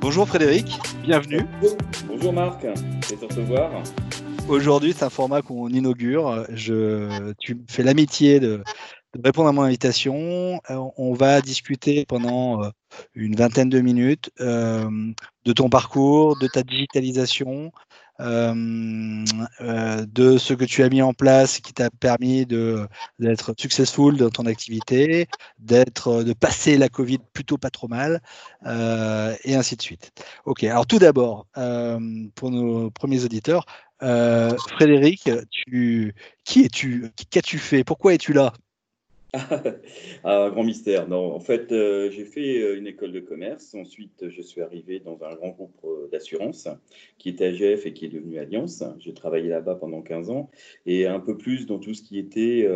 Bonjour Frédéric, bienvenue. Bonjour, Marc, c'est de te voir. Aujourd'hui, c'est un format qu'on inaugure. Je, tu me fais l'amitié de, répondre à mon invitation. Euh, on va discuter pendant euh, une vingtaine de minutes euh, de ton parcours, de ta digitalisation, de ce que tu as mis en place qui t'a permis d'être successful dans ton activité, d'être, de passer la Covid plutôt pas trop mal, euh, et ainsi de suite. Ok, alors tout d'abord, pour nos premiers auditeurs, Frédéric, tu, qui es-tu Qu'as-tu fait? Pourquoi es-tu là? Ah, grand mystère. Non, en fait, euh, j'ai fait euh, une école de commerce. Ensuite, je suis arrivé dans un grand groupe euh, d'assurance qui était AGF et qui est devenu Alliance. J'ai travaillé là-bas pendant 15 ans et un peu plus dans tout ce qui était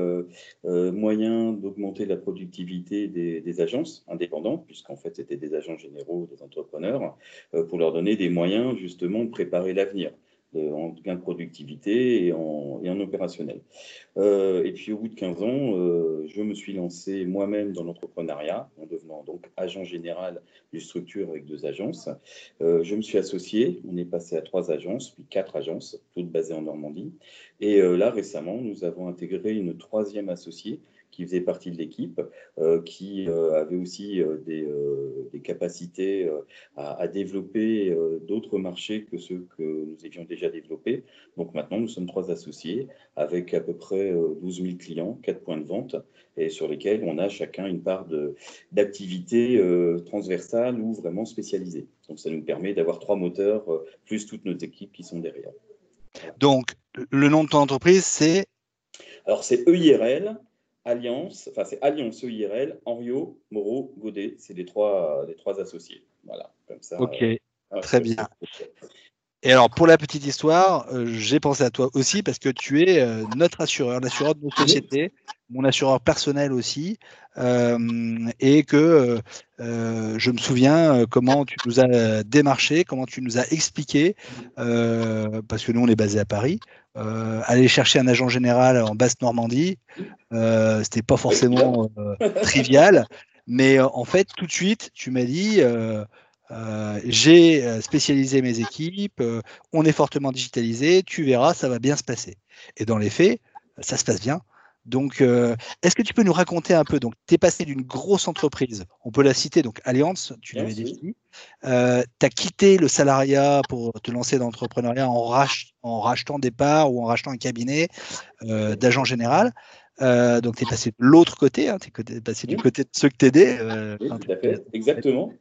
moyen d'augmenter la productivité des, des agences indépendantes, puisqu'en fait, c'était des agents généraux, des entrepreneurs, pour leur donner des moyens justement de préparer l'avenir en gain de productivité et en, opérationnel. Euh, et puis au bout de 15 ans, euh, je me suis lancé moi-même dans l'entrepreneuriat en devenant donc agent général d'une structure avec deux agences. Euh, je me suis associé, on est passé à trois agences, puis quatre agences, toutes basées en Normandie. Et là récemment, nous avons intégré une troisième associée qui faisait partie de l'équipe, euh, qui euh, avait aussi euh, des, des, capacités à, à, développer d'autres marchés que ceux que nous avions déjà développés. Donc maintenant, nous sommes trois associés avec à peu près 12 000 clients, quatre points de vente, et sur lesquels on a chacun une part d'activité transversale ou vraiment spécialisée. Donc ça nous permet d'avoir trois moteurs, plus toutes nos équipes qui sont derrière. Donc, le nom de ton entreprise, c'est alors, c'est EIRL, Alliance, enfin c'est Alliance EIRL, Henriot, Moreau, Godet, c'est les trois, les trois associés. Voilà, comme ça. Ok, euh, très bien. Et alors, pour la petite histoire, euh, j'ai pensé à toi aussi parce que tu es euh, notre assureur, l'assureur de notre société, mon assureur personnel aussi, et que je me souviens comment tu nous as démarché, comment tu nous as expliqué, parce que nous, on est basé à Paris, euh, aller chercher un agent général en basse Normandie, euh, c'était pas forcément euh, trivial, mais euh, en fait, tout de suite, tu m'as dit j'ai spécialisé mes équipes, on est fortement digitalisé, tu verras, ça va bien se passer. Et dans les faits, ça se passe bien. Donc, euh, est-ce que tu peux nous raconter un peu Donc, tu es passé d'une grosse entreprise, on peut la citer, donc Alliance, tu l'avais défini. Euh, tu as quitté le salariat pour te lancer dans l'entrepreneuriat en, en, rachetant des parts ou en rachetant un cabinet euh, d'agent général. donc, tu es passé de l'autre côté, hein, tu es passé du côté de ceux que t'aidaient. oui, tout à fait, exactement.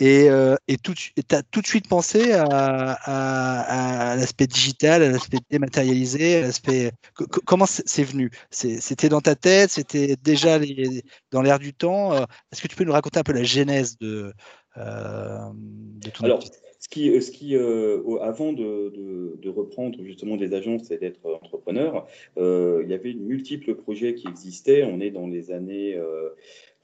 Et euh, tu as tout de suite pensé à, l'aspect digital, à l'aspect dématérialisé, à l'aspect. Comment c'est venu? C'était dans ta tête C'était déjà dans l'air du temps euh, Est-ce que tu peux nous raconter un peu la genèse de, euh, ton Alors, ce qui, ce qui avant de, reprendre justement des agences et d'être entrepreneur, il y avait multiples projets qui existaient. On est dans les années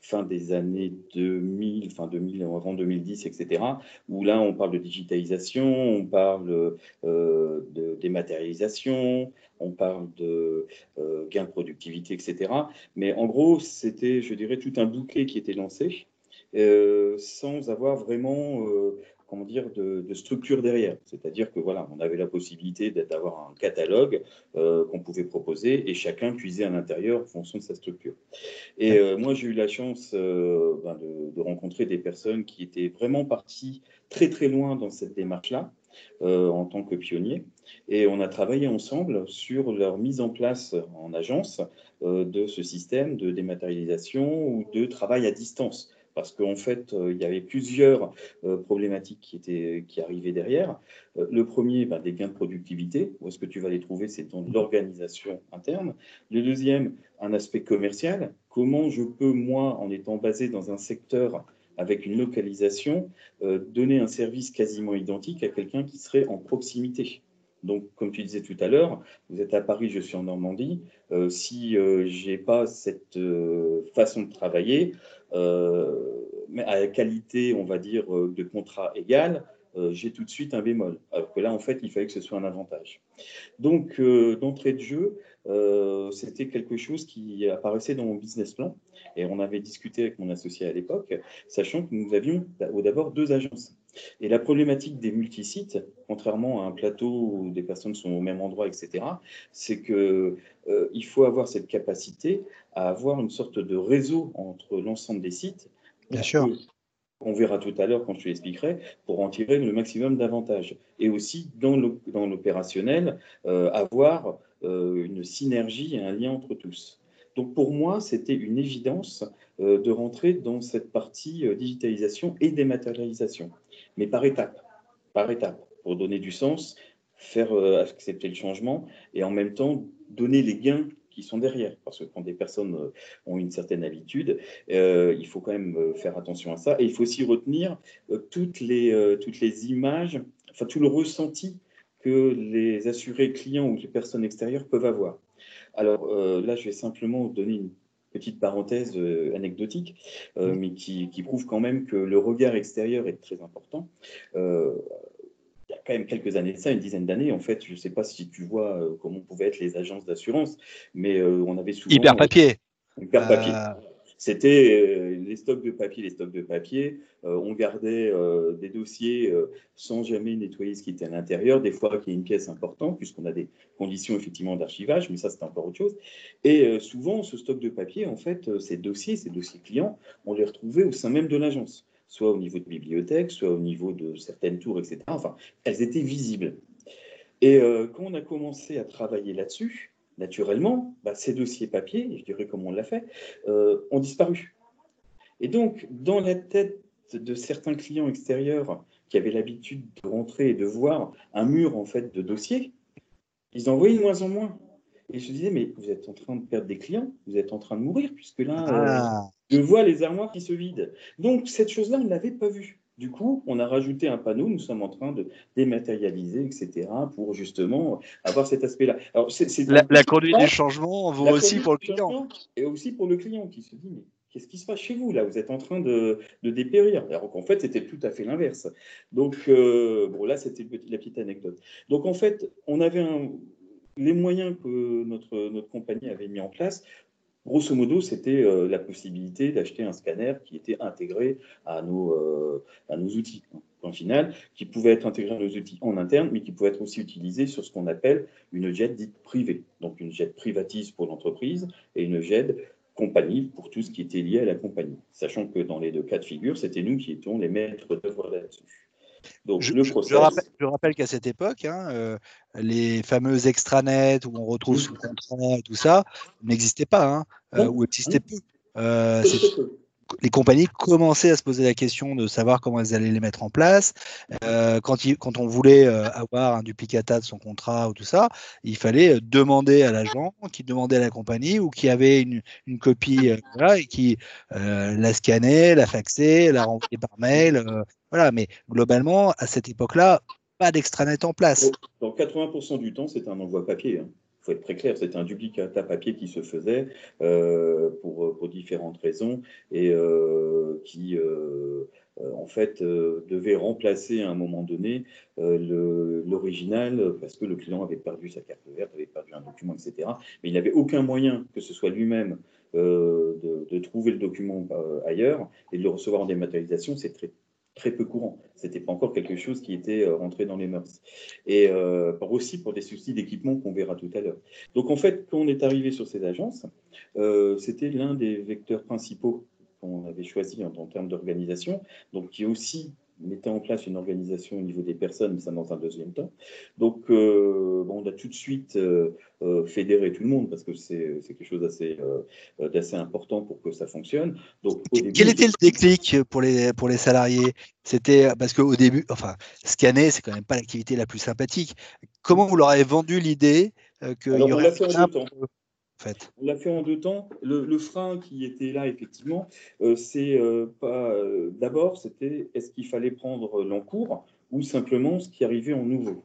fin des années 2000, fin 2000, avant 2010, etc., où là, on parle de digitalisation, on parle euh, de dématérialisation, on parle de euh, gain de productivité, etc. Mais en gros, c'était, je dirais, tout un bouquet qui était lancé, euh, sans avoir vraiment comment dire, de, structure derrière. C'est-à-dire que voilà, on avait la possibilité d'avoir un catalogue euh, qu'on pouvait proposer et chacun puisait à l'intérieur en fonction de sa structure. Et euh, moi, j'ai eu la chance euh, ben, de, rencontrer des personnes qui étaient vraiment parties très très loin dans cette démarche-là. en tant que pionnier. Et on a travaillé ensemble sur leur mise en place en agence de ce système de dématérialisation ou de travail à distance parce qu'en fait, euh, il y avait plusieurs euh, problématiques qui, étaient, qui arrivaient derrière. Euh, le premier, ben, des gains de productivité. Où est-ce que tu vas les trouver? C'est dans l'organisation interne. Le deuxième, un aspect commercial. Comment je peux, moi, en étant basé dans un secteur avec une localisation, donner un service quasiment identique à quelqu'un qui serait en proximité? Donc, comme tu disais tout à l'heure, vous êtes à Paris, je suis en Normandie. si je n'ai pas cette façon de travailler, euh, mais à qualité, on va dire, euh, de contrat égal, j'ai tout de suite un bémol. Alors que là, en fait, il fallait que ce soit un avantage. Donc, d'entrée de jeu, c'était quelque chose qui apparaissait dans mon business plan. Et on avait discuté avec mon associé à l'époque, sachant que nous avions d'abord deux agences. Et la problématique des multisites, contrairement à un plateau où des personnes sont au même endroit, etc., c'est qu'il euh, faut avoir cette capacité à avoir une sorte de réseau entre l'ensemble des sites. Bien sûr. On verra tout à l'heure quand je l'expliquerai, pour en tirer le maximum d'avantages. Et aussi, dans l'opérationnel, euh, avoir euh, une synergie et un lien entre tous. Donc pour moi, c'était une évidence euh, de rentrer dans cette partie digitalisation et dématérialisation, mais par étapes, par étapes, pour donner du sens, faire euh, accepter le changement et en même temps donner les gains qui sont derrière. Parce que quand des personnes ont une certaine habitude, il faut quand même faire attention à ça. Et il faut aussi retenir toutes, les, toutes les images, enfin tout le ressenti que les assurés clients ou les personnes extérieures peuvent avoir. Alors euh, là, je vais simplement donner une petite parenthèse euh, anecdotique, euh, mais qui, prouve quand même que le regard extérieur est très important. il y a quand même quelques années de ça, une dizaine d'années, en fait, je ne sais pas si tu vois comment pouvaient être les agences d'assurance, mais on avait souvent... Hyper papier. Hyper papier. C'était euh, les stocks de papier, les stocks de papier. Euh, on gardait euh, des dossiers sans jamais nettoyer ce qui était à l'intérieur. Des fois, il y a une pièce importante, puisqu'on a des conditions effectivement d'archivage, mais ça, c'est encore autre chose. Et souvent, ce stock de papier, en fait, ces dossiers, ces dossiers clients, on les retrouvait au sein même de l'agence, soit au niveau de bibliothèque, soit au niveau de certaines tours, etc. Enfin, elles étaient visibles. Et quand on a commencé à travailler là-dessus, naturellement, bah, ces dossiers papier, je dirais comme on l'a fait, euh, ont disparu. Et donc, dans la tête de certains clients extérieurs qui avaient l'habitude de rentrer et de voir un mur en fait de dossiers, ils en voyaient de moins en moins. Et je disais, mais vous êtes en train de perdre des clients, vous êtes en train de mourir, puisque là, euh, ah. je vois les armoires qui se vident. Donc, cette chose-là, on ne l'avait pas vue. Du coup, on a rajouté un panneau, nous sommes en train de dématérialiser, etc., pour justement avoir cet aspect-là. la, conduite du changement vaut aussi pour le client. Et aussi pour le client qui se dit, mais qu'est-ce qui se passe chez vous là? Vous êtes en train de, dépérir. Alors qu'en fait, c'était tout à fait l'inverse. Donc, euh, bon, là, c'était la petite anecdote. Donc, en fait, on avait les moyens que notre, notre compagnie avait mis en place Grosso modo, c'était euh, la possibilité d'acheter un scanner qui était intégré à nos, euh, à nos outils. En final, qui pouvait être intégré à nos outils en interne, mais qui pouvait être aussi utilisé sur ce qu'on appelle une jet dite privée. Donc une jet privatise pour l'entreprise et une jet compagnie pour tout ce qui était lié à la compagnie. Sachant que dans les deux cas de figure, c'était nous qui étions les maîtres d'œuvre là-dessus je, rappelle, qu'à cette époque, hein, euh, les fameux extranets où on retrouve sous contrat et tout ça n'existaient pas, hein, euh, ou existaient peu. Euh, les compagnies commençaient à se poser la question de savoir comment elles allaient les mettre en place. quand, quand, on voulait avoir un duplicata de son contrat ou tout ça, il fallait demander à l'agent, qui demandait à la compagnie ou qui avait une, une copie et qui la scannait, la faxait, la renvoyait par mail. Voilà, mais globalement, à cette époque-là, pas d'extranet en place. Dans 80% du temps, c'est un envoi papier. Il hein. faut être très clair, c'était un duplicata papier qui se faisait euh, pour, pour, différentes raisons et euh, qui, euh, en fait, devait remplacer à un moment donné l'original parce que le client avait perdu sa carte verte, avait perdu un document, etc. Mais il n'avait aucun moyen que ce soit lui-même de, de, trouver le document ailleurs et de le recevoir en dématérialisation. C'est très très peu courant. C'était pas encore quelque chose qui était euh, rentré dans les mœurs. Et euh, aussi pour des soucis d'équipement qu'on verra tout à l'heure. Donc en fait, quand on est arrivé sur ces agences, euh, c'était l'un des vecteurs principaux qu'on avait choisi en, en termes d'organisation, donc qui est aussi mettait en place une organisation au niveau des personnes, mais ça dans un deuxième temps. Donc, euh, bon, on a tout de suite euh, euh, fédéré tout le monde parce que c'est quelque chose d'assez important pour que ça fonctionne. Donc, Quel était le déclic pour les, pour les salariés? C'était parce qu'au début, enfin, scanner, c'est quand même pas l'activité la plus sympathique. Comment vous leur avez vendu l'idée qu'il y aurait on l'a fait en deux temps. Le, frein qui était là, effectivement, euh, c'est euh, pas. Euh, d'abord, c'était est-ce qu'il fallait prendre l'encours ou simplement ce qui arrivait en nouveau.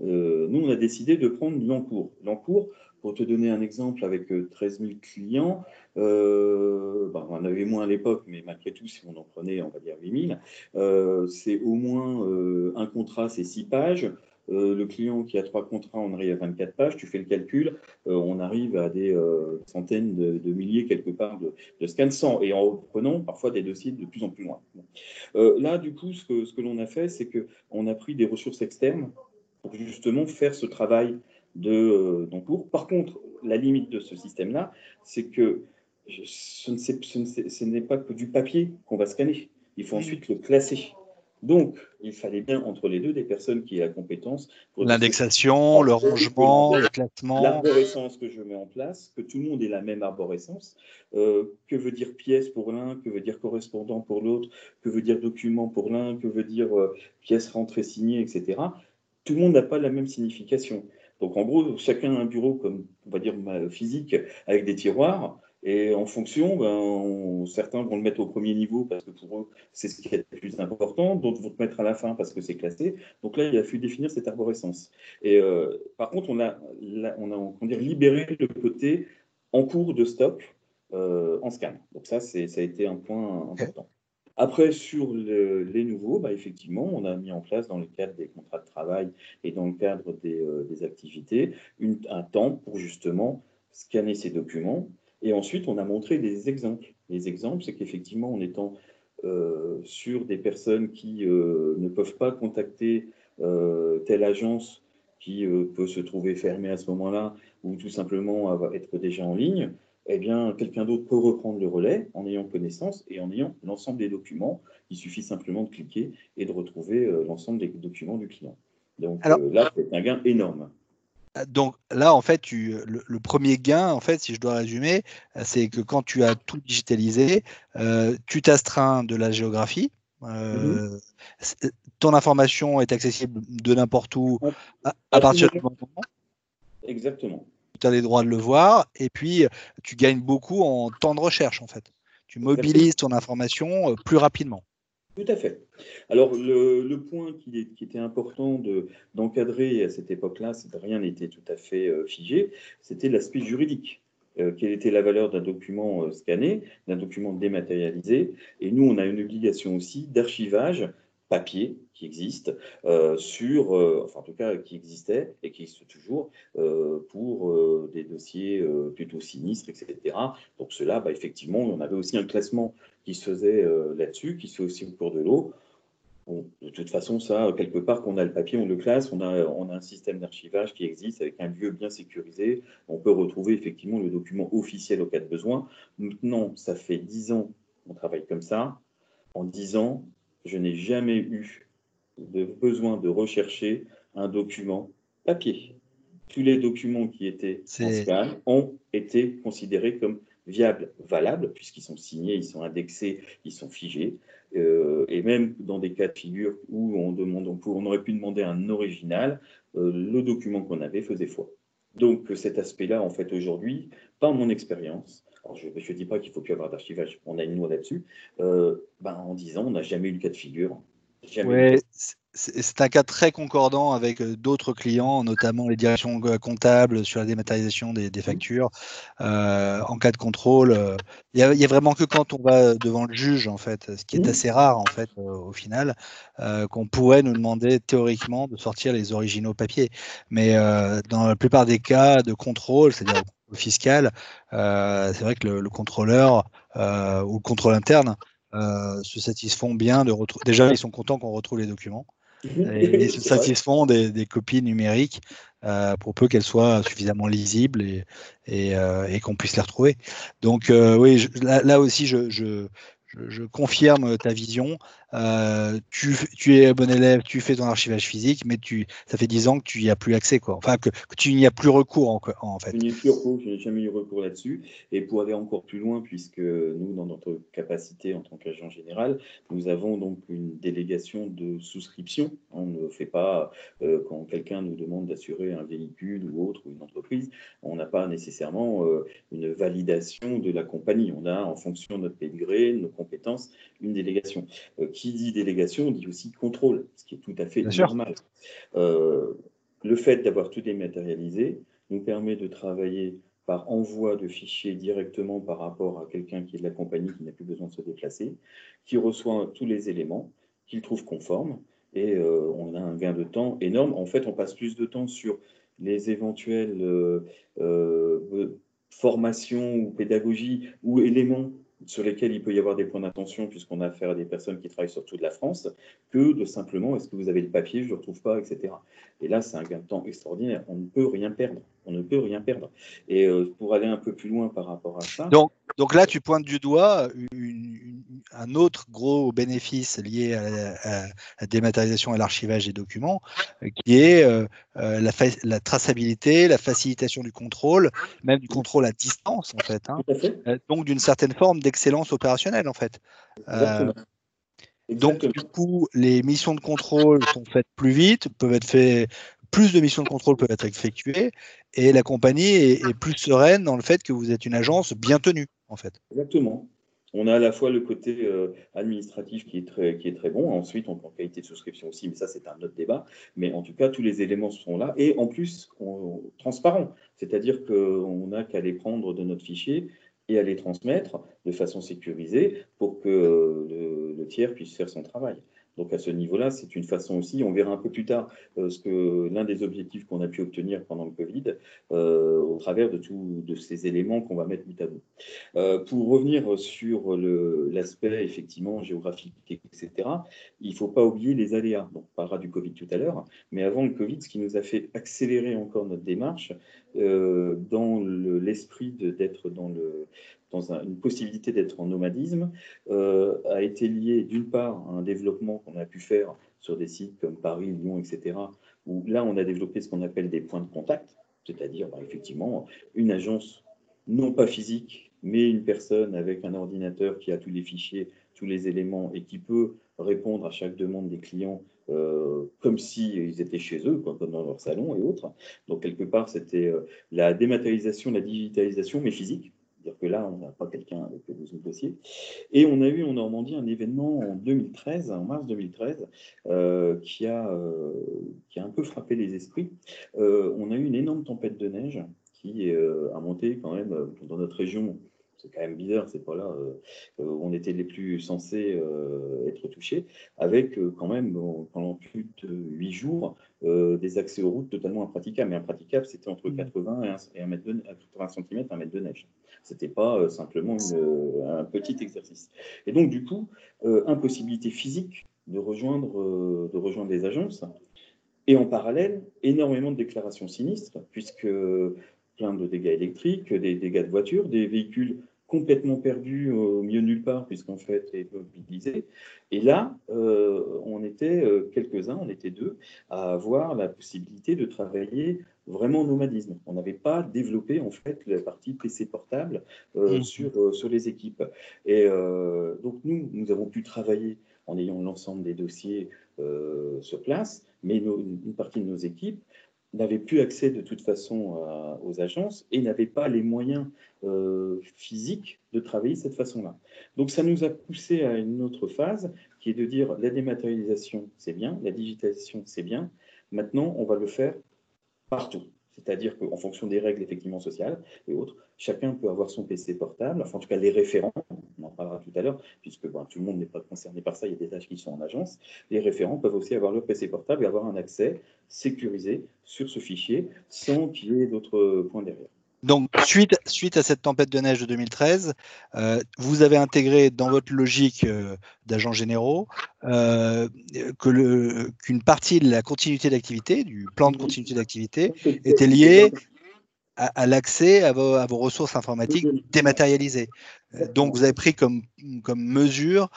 nous, on a décidé de prendre l'encours. L'encours pour te donner un exemple, avec 13 000 clients, bah, on en avait moins à l'époque, mais malgré tout, si on en prenait, on va dire 8 000, c'est au moins un contrat, c'est 6 pages. Euh, le client qui a trois contrats, on arrive à 24 pages, tu fais le calcul, euh, on arrive à des euh, centaines de, milliers quelque part de, de scans sans, et en reprenant parfois des dossiers de plus en plus loin. là, du coup, ce que, ce que l'on a fait, c'est qu'on a pris des ressources externes pour justement faire ce travail de d'encours. Par contre, la limite de ce système-là, c'est que ce n'est pas que du papier qu'on va scanner. Il faut ensuite le classer. Donc, il fallait bien entre les deux des personnes qui aient la compétence. L'indexation, le rangement, le classement. L'arborescence que je mets en place, que tout le monde ait la même arborescence. Euh, que veut dire pièce pour l'un, que veut dire correspondant pour l'autre, que veut dire document pour l'un, que veut dire euh, pièce rentrée signée, etc. Tout le monde n'a pas la même signification. Donc, en gros, chacun a un bureau, comme on va dire physique, avec des tiroirs. Et en fonction, ben, certains vont le mettre au premier niveau parce que pour eux, c'est ce qui est le plus important. D'autres vont le mettre à la fin parce que c'est classé. Donc là, il a fallu définir cette arborescence. Et euh, par contre, on a, on a on dire, libéré le côté en cours de stock euh, en scan. Donc ça, ça a été un point important. Après, sur les nouveaux, bah, effectivement, on a mis en place dans le cadre des contrats de travail et dans le cadre des, euh, des activités un temps pour justement scanner ces documents et ensuite, on a montré des exemples. Les exemples, c'est qu'effectivement, en étant euh, sur des personnes qui euh, ne peuvent pas contacter euh, telle agence qui peut se trouver fermée à ce moment-là, ou tout simplement être déjà en ligne, eh bien, quelqu'un d'autre peut reprendre le relais en ayant connaissance et en ayant l'ensemble des documents. Il suffit simplement de cliquer et de retrouver l'ensemble des documents du client. Donc là, c'est un gain énorme. Donc là, en fait, tu, le, premier gain, en fait, si je dois résumer, c'est que quand tu as tout digitalisé, euh, tu t'astreins de la géographie. Euh, mmh ton information est accessible de n'importe où à, partir du moment. Exactement. Tu as les droits de le voir et puis tu gagnes beaucoup en temps de recherche en fait. Tu mobilises ton information euh, plus rapidement. Tout à fait. Alors, le, point qui, était important d'encadrer à cette époque-là, c'est que rien n'était tout à fait euh, figé, c'était l'aspect juridique. Euh, quelle était la valeur d'un document euh, scanné, d'un document dématérialisé. Et nous, on a une obligation aussi d'archivage papier qui existe sur, enfin en tout cas qui existait et qui existe toujours pour des dossiers plutôt sinistres, etc. Donc cela, bah, effectivement, on avait aussi un classement qui se faisait euh, là-dessus, qui se fait aussi au cours de l'eau. de toute façon, ça, quelque part, qu'on a le papier, on le classe, on a, on a un système d'archivage qui existe avec un lieu bien sécurisé. On peut retrouver effectivement le document officiel au cas de besoin. Maintenant, ça fait dix ans qu'on travaille comme ça. En dix ans, je n'ai jamais eu de besoin de rechercher un document papier. Tous les documents qui étaient en scan ont été considérés comme viables, valables, puisqu'ils sont signés, ils sont indexés, ils sont figés. Euh, et même dans des cas de figure où on, demande, on, aurait pu demander un original, euh, le document qu'on avait faisait foi. Donc cet aspect-là, en fait, aujourd'hui, par mon expérience, je ne dis pas qu'il faut plus avoir d'archivage, on a une loi là-dessus, euh, ben, en 10 ans, on n'a jamais eu le cas de figure. Jamais c'est un cas très concordant avec euh, d'autres clients, notamment les directions euh, comptables sur la dématérialisation des, factures. Euh, en cas de contrôle, il n'y a, vraiment que quand on va devant le juge, en fait, ce qui est mmh. assez rare, en fait, au final, qu'on pourrait nous demander théoriquement de sortir les originaux papier. Mais dans la plupart des cas de contrôle, c'est-à-dire fiscal, c'est vrai que le, le contrôleur ou le contrôle interne se satisfont bien de retrouver. Déjà, ils sont contents qu'on retrouve les documents. et, se satisfont des, copies numériques euh, pour peu qu'elles soient suffisamment lisibles et, et, euh, qu'on puisse les retrouver. Donc euh, oui, là, aussi, je, je, confirme ta vision. Euh, tu, es bon élève, tu fais ton archivage physique, mais tu, ça fait 10 ans que tu n'y as plus accès, quoi. Enfin, que, tu n'y as plus recours, en, fait. Je n'y plus recours, je n'ai jamais eu recours là-dessus. Et pour aller encore plus loin, puisque nous, dans notre capacité en tant qu'agent général, nous avons donc une délégation de souscription. On ne fait pas, euh, quand quelqu'un nous demande d'assurer un véhicule ou autre, ou une entreprise, on n'a pas nécessairement euh, une validation de la compagnie. On a, en fonction de notre pédigré, de nos compétences, une délégation. qui qui dit délégation dit aussi contrôle, ce qui est tout à fait normal. Euh, le fait d'avoir tout dématérialisé nous permet de travailler par envoi de fichiers directement par rapport à quelqu'un qui est de la compagnie qui n'a plus besoin de se déplacer, qui reçoit tous les éléments, qu'il trouve conformes, et euh, on a un gain de temps énorme. En fait, on passe plus de temps sur les éventuelles euh, euh, formations ou pédagogies ou éléments sur lesquels il peut y avoir des points d'attention puisqu'on a affaire à des personnes qui travaillent sur toute la France, que de simplement est-ce que vous avez le papier, je ne le retrouve pas, etc. Et là, c'est un gain de temps extraordinaire. On ne peut rien perdre. On ne peut rien perdre. Et euh, pour aller un peu plus loin par rapport à ça. Donc, donc là, tu pointes du doigt un autre gros bénéfice lié à la, dématérialisation et l'archivage des documents, euh, qui est euh, la, la, traçabilité, la facilitation du contrôle, même du contrôle à distance, en fait. Hein. Donc, d'une certaine forme d'excellence opérationnelle, en fait. Donc, du coup, les missions de contrôle sont faites plus vite, peuvent être faites, plus de missions de contrôle peuvent être effectuées, et la compagnie est, plus sereine dans le fait que vous êtes une agence bien tenue, en fait. Exactement. On a à la fois le côté euh, administratif qui est, très, qui est très bon, ensuite on en qualité de souscription aussi, mais ça c'est un autre débat. Mais en tout cas, tous les éléments sont là et en plus transparents, c'est-à-dire qu'on n'a qu'à les prendre de notre fichier et à les transmettre de façon sécurisée pour que euh, le, tiers puisse faire son travail. Donc à ce niveau-là, c'est une façon aussi, on verra un peu plus tard euh, ce que l'un des objectifs qu'on a pu obtenir pendant le Covid euh, au travers de tous de ces éléments qu'on va mettre bout à bout. pour revenir sur l'aspect effectivement géographique, etc., il ne faut pas oublier les aléas. On parlera du Covid tout à l'heure, mais avant le Covid, ce qui nous a fait accélérer encore notre démarche, euh, dans l'esprit d'être dans, le, dans une possibilité d'être en nomadisme euh, a été lié d'une part à un développement qu'on a pu faire sur des sites comme Paris, Lyon, etc., où là on a développé ce qu'on appelle des points de contact, c'est-à-dire bah, effectivement une agence non pas physique, mais une personne avec un ordinateur qui a tous les fichiers, tous les éléments et qui peut répondre à chaque demande des clients euh, comme s'ils étaient chez eux, comme dans leur salon et autres. Donc, quelque part, c'était euh, la dématérialisation, la digitalisation, mais physique. C'est-à-dire que là, on n'a pas quelqu'un avec le dossier. Et on a eu en Normandie un événement en 2013, en mars 2013, euh, qui, a, qui a un peu frappé les esprits. on a eu une énorme tempête de neige qui a monté quand même dans notre région c'est quand même bizarre, c'est pas là euh, où on était les plus censés euh, être touchés, avec euh, quand même pendant plus de huit jours des accès aux routes totalement impraticables. Mais impraticables, c'était entre 80 mmh. et 1, mètre de, 80 cm, 1 mètre de neige. C'était pas simplement un petit exercice. Et donc du coup, impossibilité physique de rejoindre, de rejoindre les agences. Et en parallèle, énormément de déclarations sinistres, puisque plein de dégâts électriques, des dégâts de voitures, des véhicules complètement perdu au milieu de nulle part, puisqu'en fait, est mobilisé. Et là, euh, on était euh, quelques-uns, on était deux, à avoir la possibilité de travailler vraiment en nomadisme. On n'avait pas développé, en fait, la partie PC portable euh, mmh. sur, sur les équipes. Et donc, nous, nous avons pu travailler en ayant l'ensemble des dossiers sur place, mais une partie de nos équipes n'avaient plus accès de toute façon aux agences et n'avaient pas les moyens euh, physiques de travailler de cette façon-là. Donc ça nous a poussé à une autre phase qui est de dire la dématérialisation, c'est bien, la digitalisation, c'est bien. Maintenant, on va le faire partout. C'est-à-dire qu'en fonction des règles effectivement sociales et autres, chacun peut avoir son PC portable, enfin en tout cas les référents, on en parlera tout à l'heure, puisque tout le monde n'est pas concerné par ça, il y a des tâches qui sont en agence. Les référents peuvent aussi avoir leur PC portable et avoir un accès sécurisé sur ce fichier sans qu'il y ait d'autres points derrière. Donc, suite, suite à cette tempête de neige de 2013, euh, vous avez intégré dans votre logique euh, d'agents généraux euh, qu'une partie de la continuité d'activité, du plan de continuité d'activité, était liée à, l'accès à vos, ressources informatiques dématérialisées. Donc, vous avez pris comme, comme mesure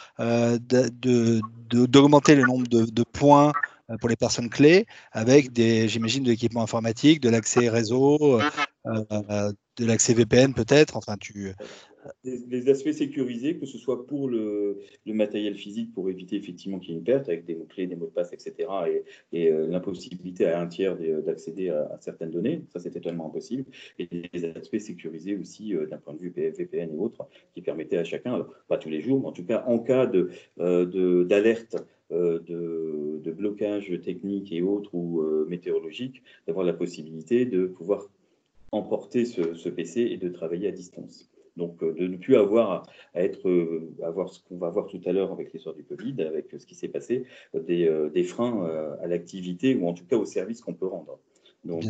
d'augmenter le nombre de, de points pour les personnes clés avec des, j'imagine, de l'équipement informatique, de l'accès réseau, euh, de l'accès VPN peut-être. Enfin, tu les, aspects sécurisés, que ce soit pour le, matériel physique, pour éviter effectivement qu'il y ait une perte, avec des mots-clés, des mots de passe, etc., et, euh, l'impossibilité à un tiers d'accéder à, certaines données, ça c'est totalement impossible, et des aspects sécurisés aussi euh, d'un point de vue VPN et autres, qui permettaient à chacun, pas tous les jours, mais en tout cas en cas d'alerte de, de, de, blocage technique et autres ou météorologique, d'avoir la possibilité de pouvoir emporter ce, PC et de travailler à distance. Donc, euh, de ne plus avoir à être, euh, avoir ce qu'on va voir tout à l'heure avec l'histoire du Covid, avec ce qui s'est passé, des, des freins à l'activité ou en tout cas au service qu'on peut rendre. Donc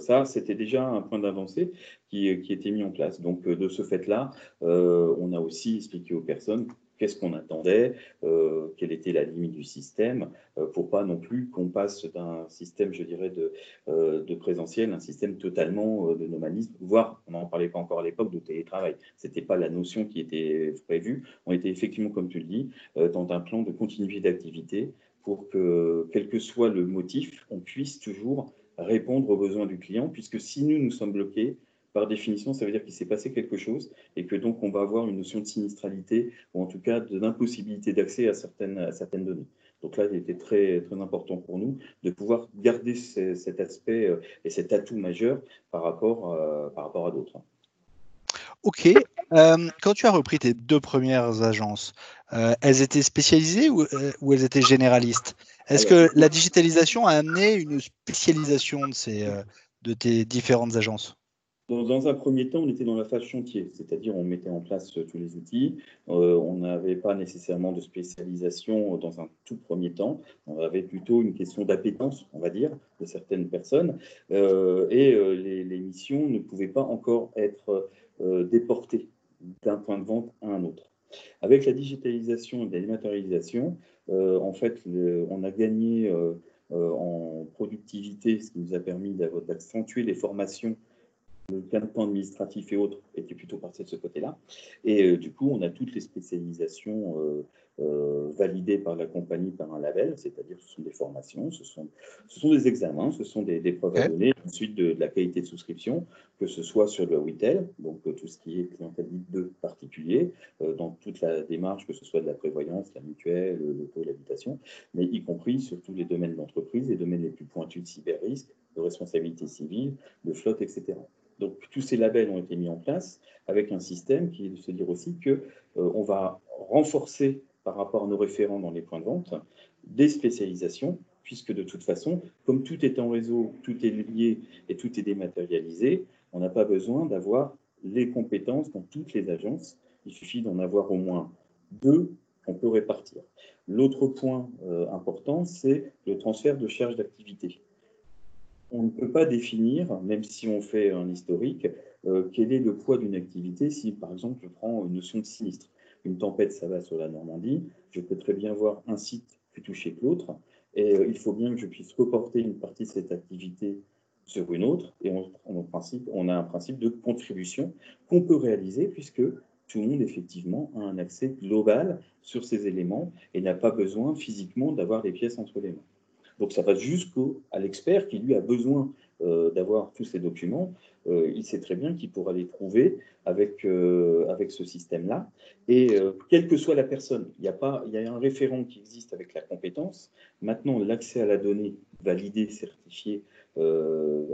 ça, c'était déjà un point d'avancée qui, qui, était mis en place. Donc de ce fait-là, on a aussi expliqué aux personnes qu'est-ce qu'on attendait, euh, quelle était la limite du système, euh, pour pas non plus qu'on passe d'un système, je dirais, de, euh, de présentiel, un système totalement de nomadisme, voire, on n'en parlait pas encore à l'époque, de télétravail. Ce n'était pas la notion qui était prévue. On était effectivement, comme tu le dis, dans un plan de continuité d'activité pour que, quel que soit le motif, on puisse toujours répondre aux besoins du client, puisque si nous, nous sommes bloqués, par définition, ça veut dire qu'il s'est passé quelque chose et que donc on va avoir une notion de sinistralité ou en tout cas d'impossibilité d'accès à certaines, à certaines données. Donc là, il était très, très important pour nous de pouvoir garder cet aspect euh, et cet atout majeur par rapport, euh, par rapport à d'autres. Ok. Euh, quand tu as repris tes deux premières agences, elles étaient spécialisées ou, ou elles étaient généralistes? Est-ce que la digitalisation a amené une spécialisation de, ces, de tes différentes agences? Dans, un premier temps, on était dans la phase chantier, c'est-à-dire on mettait en place euh, tous les outils. Euh, on n'avait pas nécessairement de spécialisation dans un tout premier temps. On avait plutôt une question d'appétence, on va dire, de certaines personnes. Euh, et les, missions ne pouvaient pas encore être déportées d'un point de vente à un autre. Avec la digitalisation et la en fait, on a gagné en productivité, ce qui nous a permis d'accentuer les formations le gain de temps administratif et autres était plutôt parti de ce côté-là. Et euh, du coup, on a toutes les spécialisations euh, euh, validées par la compagnie par un label, c'est-à-dire ce sont des formations, ce sont, ce sont des examens, ce sont des, preuves à donner, ensuite de, la qualité de souscription, que ce soit sur le retail, donc tout ce qui est clientèle de particulier, dans toute la démarche, que ce soit de la prévoyance, la mutuelle, le taux l'habitation, mais y compris sur tous les domaines d'entreprise, les domaines les plus pointus de cyber-risque, de responsabilité civile, de flotte, etc. Donc tous ces labels ont été mis en place avec un système qui est de se dire aussi que euh, on va renforcer par rapport à nos référents dans les points de vente des spécialisations, puisque de toute façon, comme tout est en réseau, tout est lié et tout est dématérialisé, on n'a pas besoin d'avoir les compétences dans toutes les agences. Il suffit d'en avoir au moins deux qu'on peut répartir. L'autre point euh, important, c'est le transfert de charges d'activité on ne peut pas définir, même si on fait un historique, euh, quel est le poids d'une activité si, par exemple, je prends une notion de sinistre. Une tempête, ça va sur la Normandie. Je peux très bien voir un site plus touché que l'autre. Et euh, il faut bien que je puisse reporter une partie de cette activité sur une autre. Et on, principe, on a un principe de contribution qu'on peut réaliser puisque tout le monde, effectivement, a un accès global sur ces éléments et n'a pas besoin physiquement d'avoir les pièces entre les mains. Donc ça va jusqu'à l'expert qui, lui, a besoin euh, d'avoir tous ces documents. Euh, il sait très bien qu'il pourra les trouver avec, euh, avec ce système-là. Et quelle que soit la personne, il y, a pas, il y a un référent qui existe avec la compétence. Maintenant, l'accès à la donnée validée, certifiée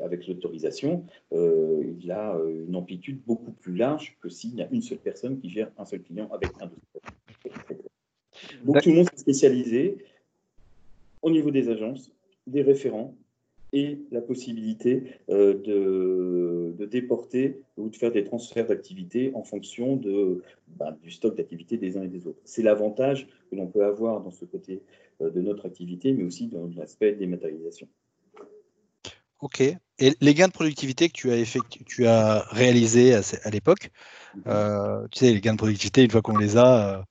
avec l'autorisation, il a une amplitude beaucoup plus large que s'il y a une seule personne qui gère un seul client avec un dossier. Donc tout le monde s'est spécialisé au niveau des agences, des référents et la possibilité euh, de, déporter ou de faire des transferts d'activités en fonction de, bah, du stock d'activités des uns et des autres. C'est l'avantage que l'on peut avoir dans ce côté euh, de notre activité, mais aussi dans l'aspect des matérialisations. Ok. Et les gains de productivité que tu as, tu as réalisés à, l'époque, mhm. euh, tu sais, les gains de productivité, une fois qu'on les a,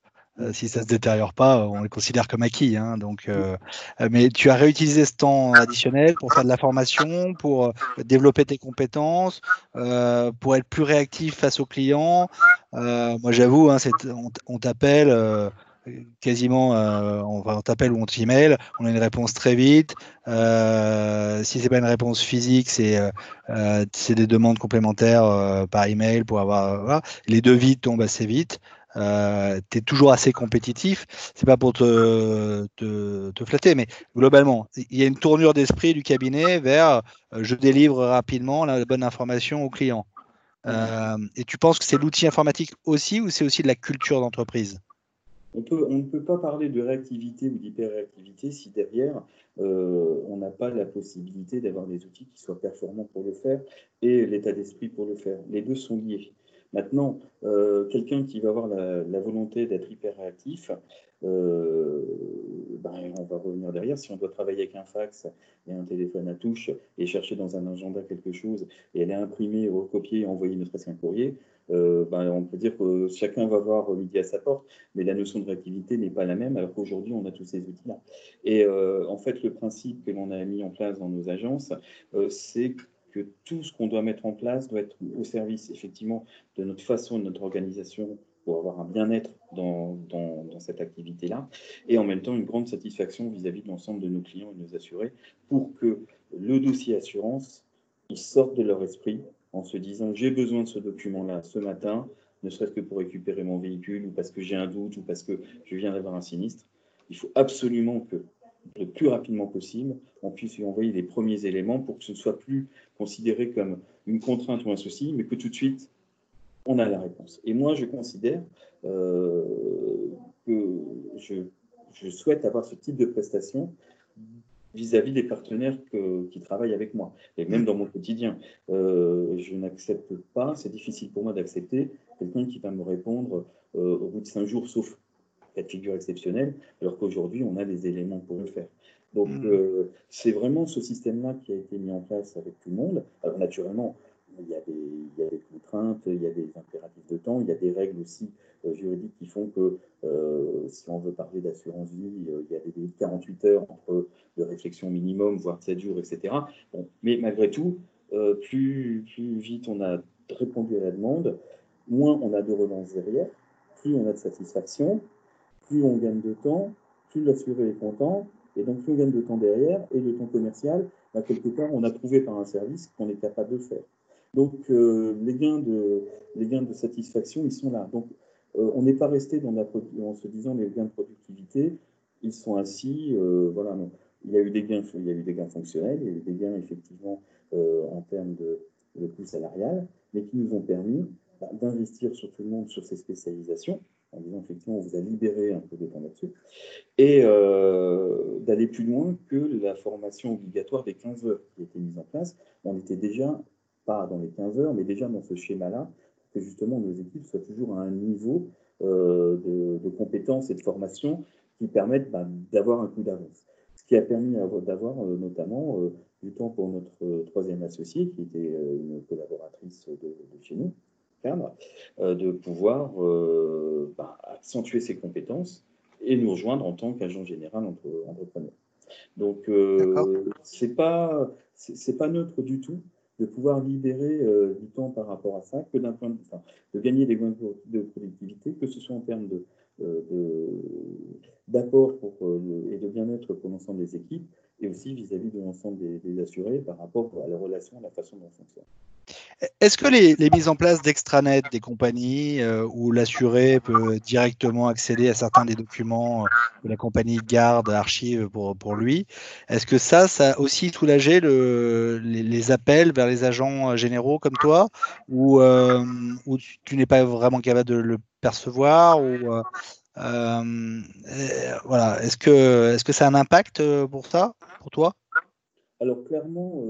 si ça se détériore pas, on les considère comme acquis. Hein, donc, euh, euh, mais tu as réutilisé ce temps additionnel pour faire de la formation, pour développer tes compétences, pour être plus réactif face aux clients. moi, j'avoue, hein, on, t'appelle quasiment, on, t'appelle ou on t'email, on a une réponse très vite. Euh, si c'est pas une réponse physique, c'est des demandes complémentaires par email pour avoir. Les devis tombent assez vite. Euh, tu es toujours assez compétitif. C'est pas pour te, te, flatter, mais globalement, il y a une tournure d'esprit du cabinet vers euh, je délivre rapidement la bonne information au client. Euh, et tu penses que c'est l'outil informatique aussi ou c'est aussi de la culture d'entreprise? On, peut, on ne peut pas parler de réactivité ou d'hyperréactivité si derrière, euh, on n'a pas la possibilité d'avoir des outils qui soient performants pour le faire et l'état d'esprit pour le faire. Les deux sont liés. Maintenant, euh, quelqu'un qui va avoir la, volonté d'être hyper réactif, euh, ben, on va revenir derrière. Si on doit travailler avec un fax et un téléphone à touche et chercher dans un agenda quelque chose et aller imprimer, recopier envoyer ne serait-ce qu'un courrier, euh, ben, on peut dire que chacun va voir midi à sa porte, mais la notion de réactivité n'est pas la même, alors qu'aujourd'hui, on a tous ces outils-là. Et en fait, le principe que l'on a mis en place dans nos agences, c'est tout ce qu'on doit mettre en place doit être au service, effectivement, de notre façon, de notre organisation, pour avoir un bien-être dans, dans, cette activité-là, et en même temps une grande satisfaction vis-à-vis de l'ensemble de nos clients et de nos assurés, pour que le dossier assurance, il sorte de leur esprit en se disant j'ai besoin de ce document-là ce matin, ne serait-ce que pour récupérer mon véhicule, ou parce que j'ai un doute, ou parce que je viens d'avoir un sinistre. Il faut absolument que le plus rapidement possible, on puisse lui envoyer les premiers éléments pour que ce ne soit plus considéré comme une contrainte ou un souci, mais que tout de suite, on a la réponse. Et moi, je considère euh, que je, souhaite avoir ce type de prestation vis-à-vis des partenaires qui travaillent avec moi. Et même dans mon quotidien, euh, je n'accepte pas, c'est difficile pour moi d'accepter quelqu'un qui va me répondre euh, au bout de cinq jours, sauf cas de figure exceptionnel, alors qu'aujourd'hui, on a des éléments pour le faire. Donc, mmh. euh, c'est vraiment ce système-là qui a été mis en place avec tout le monde. Alors, naturellement, il y, a des, il y, a des, contraintes, il y a des impératifs de temps, il y a des règles aussi euh, juridiques qui font que euh, si on veut parler d'assurance vie, il y a des 48 heures entre de réflexion minimum, voire 7 jours, etc. Bon, mais malgré tout, plus, plus vite on a répondu à la demande, moins on a de relance derrière, plus on a de satisfaction, plus on gagne de temps, plus l'assuré est content, et donc plus on gagne de temps derrière, et le temps commercial, bah, quelque part, on a prouvé par un service qu'on est capable de faire. Donc euh, les, gains de, les gains de satisfaction, ils sont là. Donc euh, on n'est pas resté dans la, en se disant les gains de productivité, ils sont assis, euh, voilà, non. Il y a eu des gains, il y a eu des gains fonctionnels, il y a eu des gains effectivement en termes de, de coût salarial, mais qui nous ont permis bah, d'investir sur tout le monde sur ces spécialisations, en disant effectivement on vous a libéré un peu de temps là-dessus, et euh, d'aller plus loin que la formation obligatoire des 15 heures qui été mise en place. On était déjà, pas dans les 15 heures, mais déjà dans ce schéma-là, que justement nos équipes soient toujours à un niveau euh, de, compétences et de formation qui permettent bah, d'avoir un coup d'avance. Ce qui a permis d'avoir euh, notamment du temps pour notre troisième associé, qui était une collaboratrice de chez nous, euh, de pouvoir euh, bah, accentuer ses compétences et nous rejoindre en tant qu'agent général entre entrepreneur. Donc, euh, c'est pas c'est pas neutre du tout de pouvoir libérer du temps par rapport à ça, que d'un point de, de gagner des points de productivité, que ce soit en termes de d'apport et de bien-être pour l'ensemble des équipes, et aussi vis-à-vis de l'ensemble des, des, assurés par rapport à la relation, à la façon dont on fonctionne. Est-ce que les, mises en place d'extranet des compagnies euh, où l'assuré peut directement accéder à certains des documents euh, que la compagnie garde, archive pour, pour lui, est-ce que ça, ça a aussi soulagé le, les, appels vers les agents euh, généraux comme toi? Ou, tu, n'es pas vraiment capable de le percevoir? Ou, voilà. Est-ce que, est -ce que ça a un impact pour ça, pour toi? Alors clairement,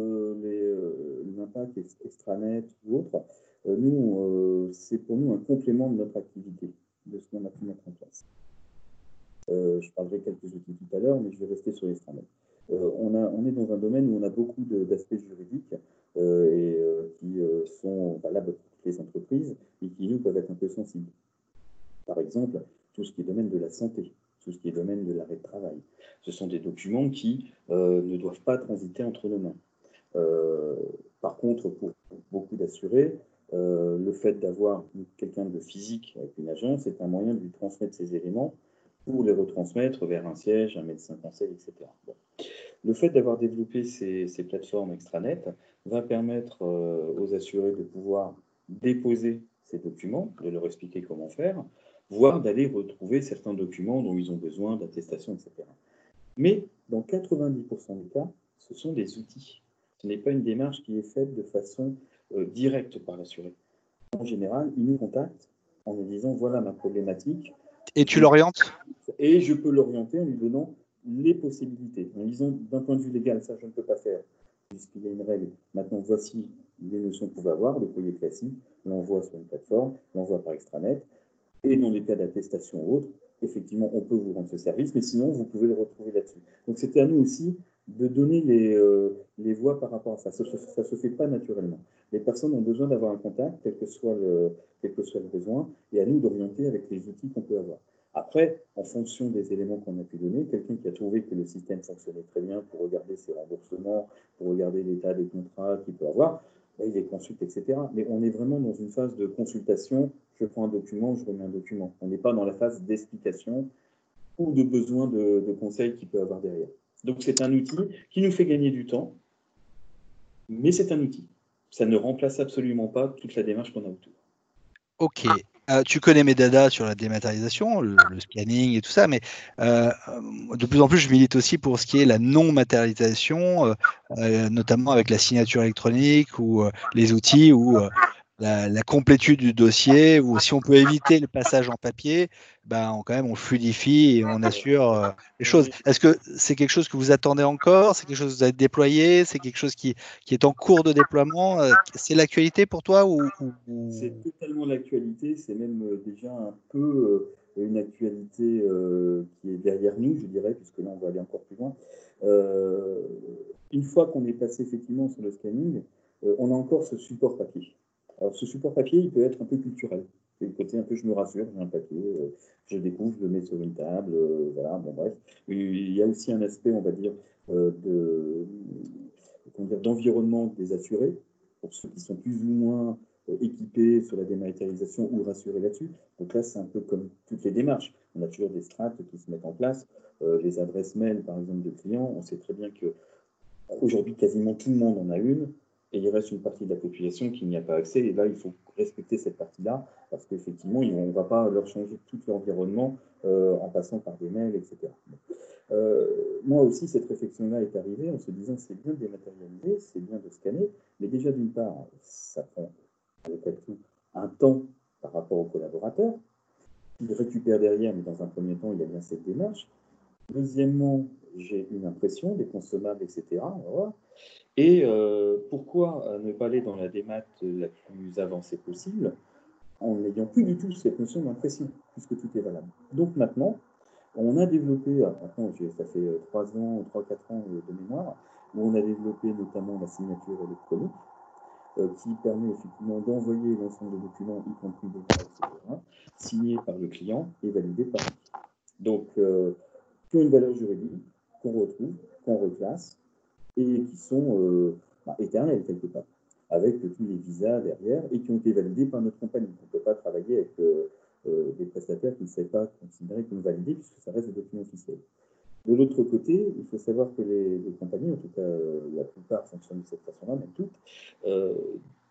euh, extranet ou autre, euh, nous, c'est pour nous un complément de notre activité, de ce qu'on a pu mettre en place. je parlerai quelques outils tout à l'heure, mais je vais rester sur l'extranet. on, on est dans un domaine où on a beaucoup d'aspects juridiques et qui sont valables pour toutes les entreprises et qui, nous, peuvent être un peu sensibles. Par exemple, tout ce qui est domaine de la santé tout ce qui est domaine de l'arrêt de travail. Ce sont des documents qui euh, ne doivent pas transiter entre nos mains. Euh, par contre, pour, beaucoup d'assurés, euh, le fait d'avoir quelqu'un de physique avec une agence est un moyen de lui transmettre ces éléments pour les retransmettre vers un siège, un médecin conseil, etc. Le fait d'avoir développé ces, ces, plateformes extranet va permettre aux assurés de pouvoir déposer ces documents, de leur expliquer comment faire, voire d'aller retrouver certains documents dont ils ont besoin, d'attestation, etc. Mais dans 90% des cas, ce sont des outils. Ce n'est pas une démarche qui est faite de façon euh, directe par l'assuré. En général, ils nous contactent en nous disant voilà ma problématique, Et tu l'orientes? Et je peux l'orienter en lui donnant les possibilités, en disant d'un point de vue légal, ça je ne peux pas faire, puisqu'il y a une règle. Maintenant, voici les notions vous pouvez avoir, le courrier classique, l'envoi sur une plateforme, l'envoi par extranet, et dans les cas d'attestation ou autres, effectivement, on peut vous rendre ce service, mais sinon, vous pouvez le retrouver là-dessus. Donc, c'était à nous aussi de donner les, euh, les voies par rapport à ça. Ça ne se fait pas naturellement. Les personnes ont besoin d'avoir un contact, quel que, soit le, quel que soit le besoin, et à nous d'orienter avec les outils qu'on peut avoir. Après, en fonction des éléments qu'on a pu donner, quelqu'un qui a trouvé que le système fonctionnait très bien pour regarder ses remboursements, pour regarder l'état des contrats qu'il peut avoir, bah, il les consulte, etc. Mais on est vraiment dans une phase de consultation. Je prends un document, je remets un document. On n'est pas dans la phase d'explication ou de besoin de, de conseils qu'il peut avoir derrière. Donc c'est un outil qui nous fait gagner du temps, mais c'est un outil. Ça ne remplace absolument pas toute la démarche qu'on a autour. Ok. Euh, tu connais mes dadas sur la dématérialisation, le, scanning et tout ça, mais euh, de plus en plus, je milite aussi pour ce qui est la non-matérialisation, euh, notamment avec la signature électronique ou les outils où la, complétude du dossier, ou si on peut éviter le passage en papier, ben on, quand même on fluidifie et on assure euh, les choses. Est-ce que c'est quelque chose que vous attendez encore? C'est quelque chose que vous avez déployé? C'est quelque chose qui, qui, est en cours de déploiement? Euh, C'est l'actualité pour toi ou, C'est totalement l'actualité. C'est même euh, déjà un peu une actualité qui est derrière nous, je dirais, puisque là on va aller encore plus loin. une fois qu'on est passé effectivement sur le scanning, on a encore ce support papier. Alors, ce support papier, il peut être un peu culturel. C'est le côté un peu, je me rassure, j'ai un papier, euh, je découvre, je le mets sur une table, euh, voilà, bon bref. Il y a aussi un aspect, on va dire, euh, de, d'environnement des assurés, pour ceux qui sont plus ou moins équipés sur la dématérialisation ou rassurés là-dessus. Donc là, c'est un peu comme toutes les démarches. On a toujours des strates qui se mettent en place. les adresses mail, par exemple, de clients, on sait très bien que aujourd'hui, quasiment tout le monde en a une et il reste une partie de la population qui n'y a pas accès. Et là, il faut respecter cette partie-là, parce qu'effectivement, on ne va pas leur changer tout l'environnement euh, en passant par des mails, etc. Euh, moi aussi, cette réflexion-là est arrivée en se disant c'est bien de dématérialiser, c'est bien de scanner, mais déjà d'une part, ça prend tout un temps par rapport aux collaborateurs. Ils récupèrent derrière, mais dans un premier temps, il y a bien cette démarche. Deuxièmement, j'ai une impression, des consommables, etc. Et euh, pourquoi ne pas aller dans la démat la plus avancée possible en n'ayant plus du tout cette notion d'impression, puisque tout est valable. Donc maintenant, on a développé, maintenant ça fait 3 ans, 3-4 ans de mémoire, où on a développé notamment la signature électronique, euh, qui permet effectivement d'envoyer l'ensemble des documents, y compris des etc., signés par le client et validés par. Donc, euh, qui ont une valeur juridique qu'on retrouve, qu'on reclasse, et qui sont euh, bah, éternels quelque part, avec tous les visas derrière et qui ont été validés par notre compagnie. On ne peut pas travailler avec euh, euh, des prestataires qui ne seraient pas considérés comme validés puisque ça reste des documents officiels. De l'autre côté, il faut savoir que les, compagnies, en tout cas la plupart fonctionnent de cette façon-là, même toutes,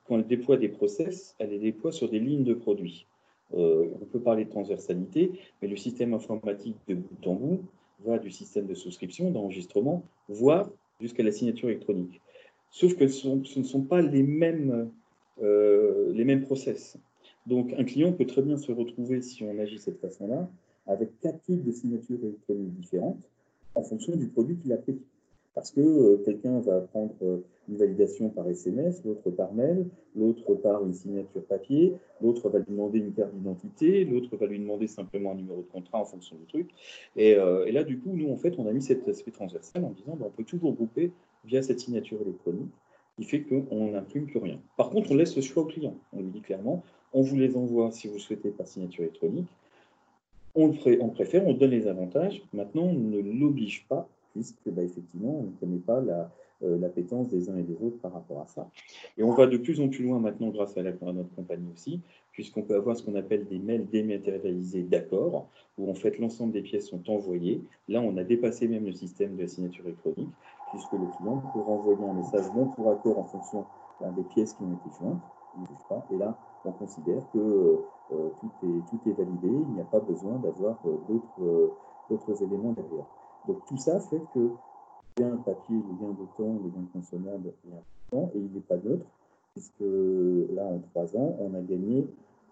quand elles déploient des process, elles les déploient sur des lignes de produits. on peut parler de transversalité, mais le système informatique de bout en bout va du système de souscription, d'enregistrement, voire jusqu'à la signature électronique. Sauf que ce, ne sont pas les mêmes, euh, les mêmes process. Donc, un client peut très bien se retrouver, si on agit de cette façon-là, avec quatre types de signatures électroniques différentes en fonction du produit qu'il a pris. Parce que euh, quelqu'un va prendre euh, une validation par SMS, l'autre par mail, l'autre par une signature papier, l'autre va lui demander une carte d'identité, l'autre va lui demander simplement un numéro de contrat en fonction du truc. Et, euh, là, du coup, nous, en fait, on a mis cet aspect transversal en disant ben, on peut toujours grouper via cette signature électronique qui fait qu'on n'imprime plus rien. Par contre, on laisse le choix au client. On lui dit clairement on vous les envoie si vous souhaitez par signature électronique. On, le on préfère, on donne les avantages. Maintenant, on ne l'oblige pas puisque bah, effectivement, on ne connaît pas euh, l'appétence des uns et des autres par rapport à ça. Et on va de plus en plus loin maintenant grâce à, la, notre compagnie aussi, puisqu'on peut avoir ce qu'on appelle des mails dématérialisés d'accord, où en fait l'ensemble des pièces sont envoyées. Là, on a dépassé même le système de la signature électronique, puisque le client peut renvoyer un message bon pour accord en fonction ben, des pièces qui ont été jointes. Et là, on considère que euh, tout, est, tout est validé, il n'y a pas besoin d'avoir euh, d'autres éléments derrière. Donc tout ça fait que gain de papier, le gain de temps, le gain de consommable est important et il n'est pas neutre, puisque là, en trois ans, on a gagné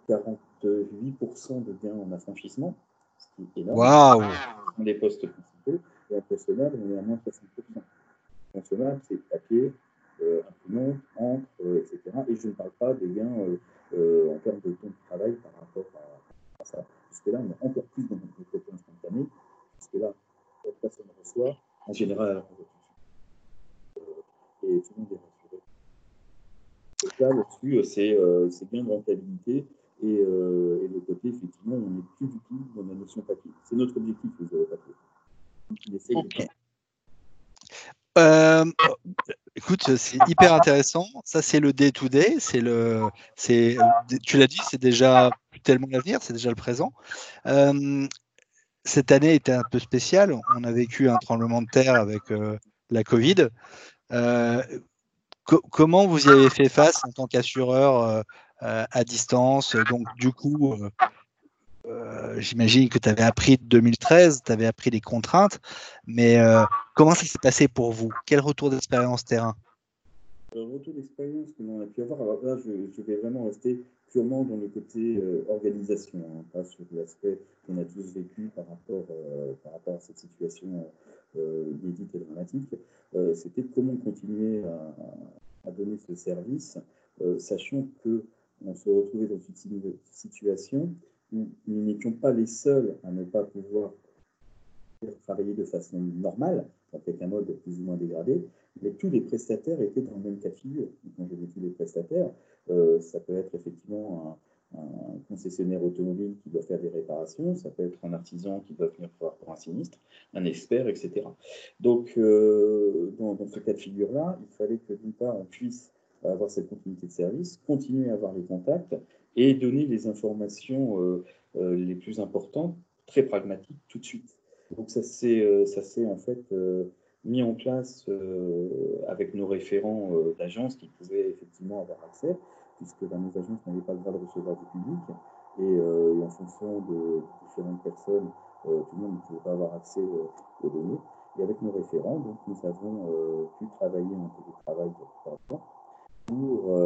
48% de gains en affranchissement, ce qui est énorme. Waouh des postes principaux, et inconsommable, on est à moins de 60%. Consommable, c'est papier, euh, imprimante, encre, euh, etc. Et je ne parle pas des gains euh, euh, en termes de temps de travail par rapport à, à ça. Puisque là, on est encore plus dans notre côté instantané, puisque là, reçoit, en général, euh, et tout le monde est rassuré. Donc là, là-dessus, c'est euh, c'est bien de rentabilité. Et, euh, et, le côté, effectivement, on n'est plus du tout dans la notion papier. C'est notre objectif, le papier. Ok. Euh, écoute, c'est hyper intéressant. Ça, c'est le day-to-day. C'est le, c'est, tu l'as dit, c'est déjà plus tellement l'avenir, c'est déjà le présent. Euh, cette année était un peu spéciale. On a vécu un tremblement de terre avec euh, la Covid. Euh, co comment vous y avez fait face en tant qu'assureur à distance? Donc, du coup, euh, j'imagine que tu avais appris 2013, tu avais appris les contraintes, mais euh, comment ça s'est passé pour vous? Quel retour d'expérience terrain? Le retour d'expérience que l'on a pu avoir, alors là, je, vais vraiment rester purement dans le côté euh, organisation, hein, pas sur l'aspect qu'on a tous vécu par rapport, euh, à cette situation euh, inédite et dramatique. C'était comment continuer à, donner ce service, sachant que on se retrouvait dans une situation nous n'étions pas les seuls à ne pas pouvoir travailler de façon normale, avec un mode plus ou moins dégradé, mais tous les prestataires étaient dans le même cas de figure. Quand dis tous les prestataires, euh, ça peut être effectivement un, concessionnaire automobile qui doit faire des réparations, ça peut être un artisan qui doit venir pour, pour un sinistre, un expert, etc. Donc, euh, dans, ce cas de figure-là, il fallait que d'une part, on puisse avoir cette continuité de service, continuer à avoir les contacts, et donner les informations euh, euh, les plus importantes, très pragmatiques, tout de suite. Donc ça s'est euh, en fait mis en place avec nos référents d'agences qui pouvaient effectivement avoir accès, puisque dans nos agences n'avaient pas le droit de recevoir du public, et, et en fonction de différentes personnes, tout le monde ne pouvait pas avoir accès aux données. Et avec nos référents, donc, nous avons pu travailler en télétravail pour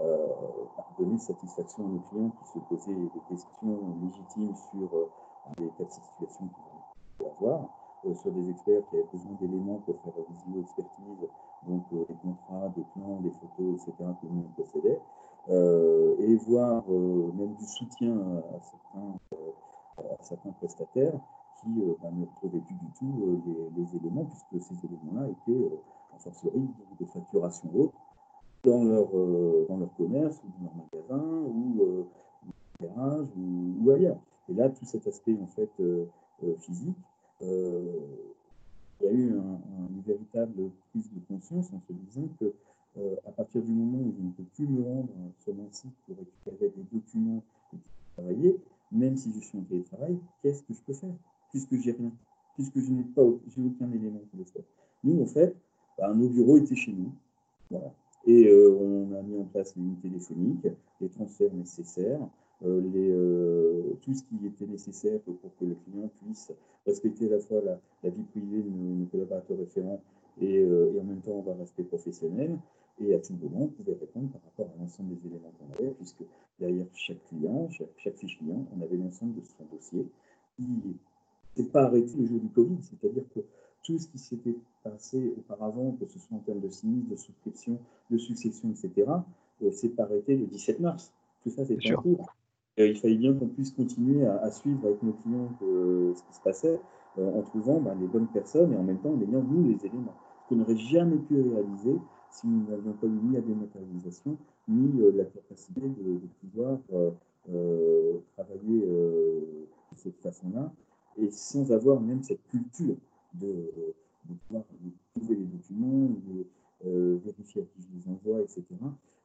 euh, donner satisfaction à nos clients qui se posaient des questions légitimes sur euh, les cas de situation qu'ils pouvaient avoir, euh, sur des experts qui avaient besoin d'éléments pour faire la visio-expertise, donc des contrats, des plans, des photos, etc., que nous on possédait, et voir même du soutien à certains, à certains prestataires qui bah, ne retrouvaient plus du tout les, éléments, puisque ces éléments-là étaient en forcerie de facturation haute, dans leur, euh, dans leur commerce, ou dans leur magasin, ou euh, garage, ou, ou, ailleurs. Et là, tout cet aspect en fait euh, euh physique, euh, il y a eu un, un, une véritable prise de conscience en se disant que euh, à partir du moment où je ne peux plus me rendre sur mon site pour récupérer des documents et travailler, même si je suis en télétravail, qu'est-ce que je peux faire puisque j'ai rien, puisque je n'ai pas, j'ai aucun élément pour le faire. Nous, en fait, bah, nos bureaux étaient chez nous. Voilà. Et euh, on a mis en place une téléphonique, les transferts nécessaires, euh, les, euh, tout ce qui était nécessaire pour que le client puisse respecter à la fois la, la vie privée de nos, collaborateurs référents et, et, en même temps avoir l'aspect professionnel. Et à tout moment, on pouvait répondre par rapport à l'ensemble des éléments qu'on avait, puisque derrière chaque client, chaque, chaque fiche client, on avait l'ensemble de son dossier qui n'est pas arrêté le jour du Covid. C'est-à-dire que tout ce qui s'était passé auparavant, que ce soit en termes de sinistre, de souscription, de succession, etc., euh, s'est arrêté le 17 mars. Tout ça, c'est en cours. Il fallait bien qu'on puisse continuer à, suivre avec nos clients que, ce qui se passait euh, en trouvant bah, les bonnes personnes et en même temps en ayant, nous, les éléments. Qu'on n'aurait jamais pu réaliser si nous n'avions pas eu ni la dématérialisation, ni euh, la capacité de, pouvoir euh, euh, travailler de cette façon-là, et sans avoir même cette culture de, pouvoir trouver les documents, euh, vérifier à qui je les envoie, etc.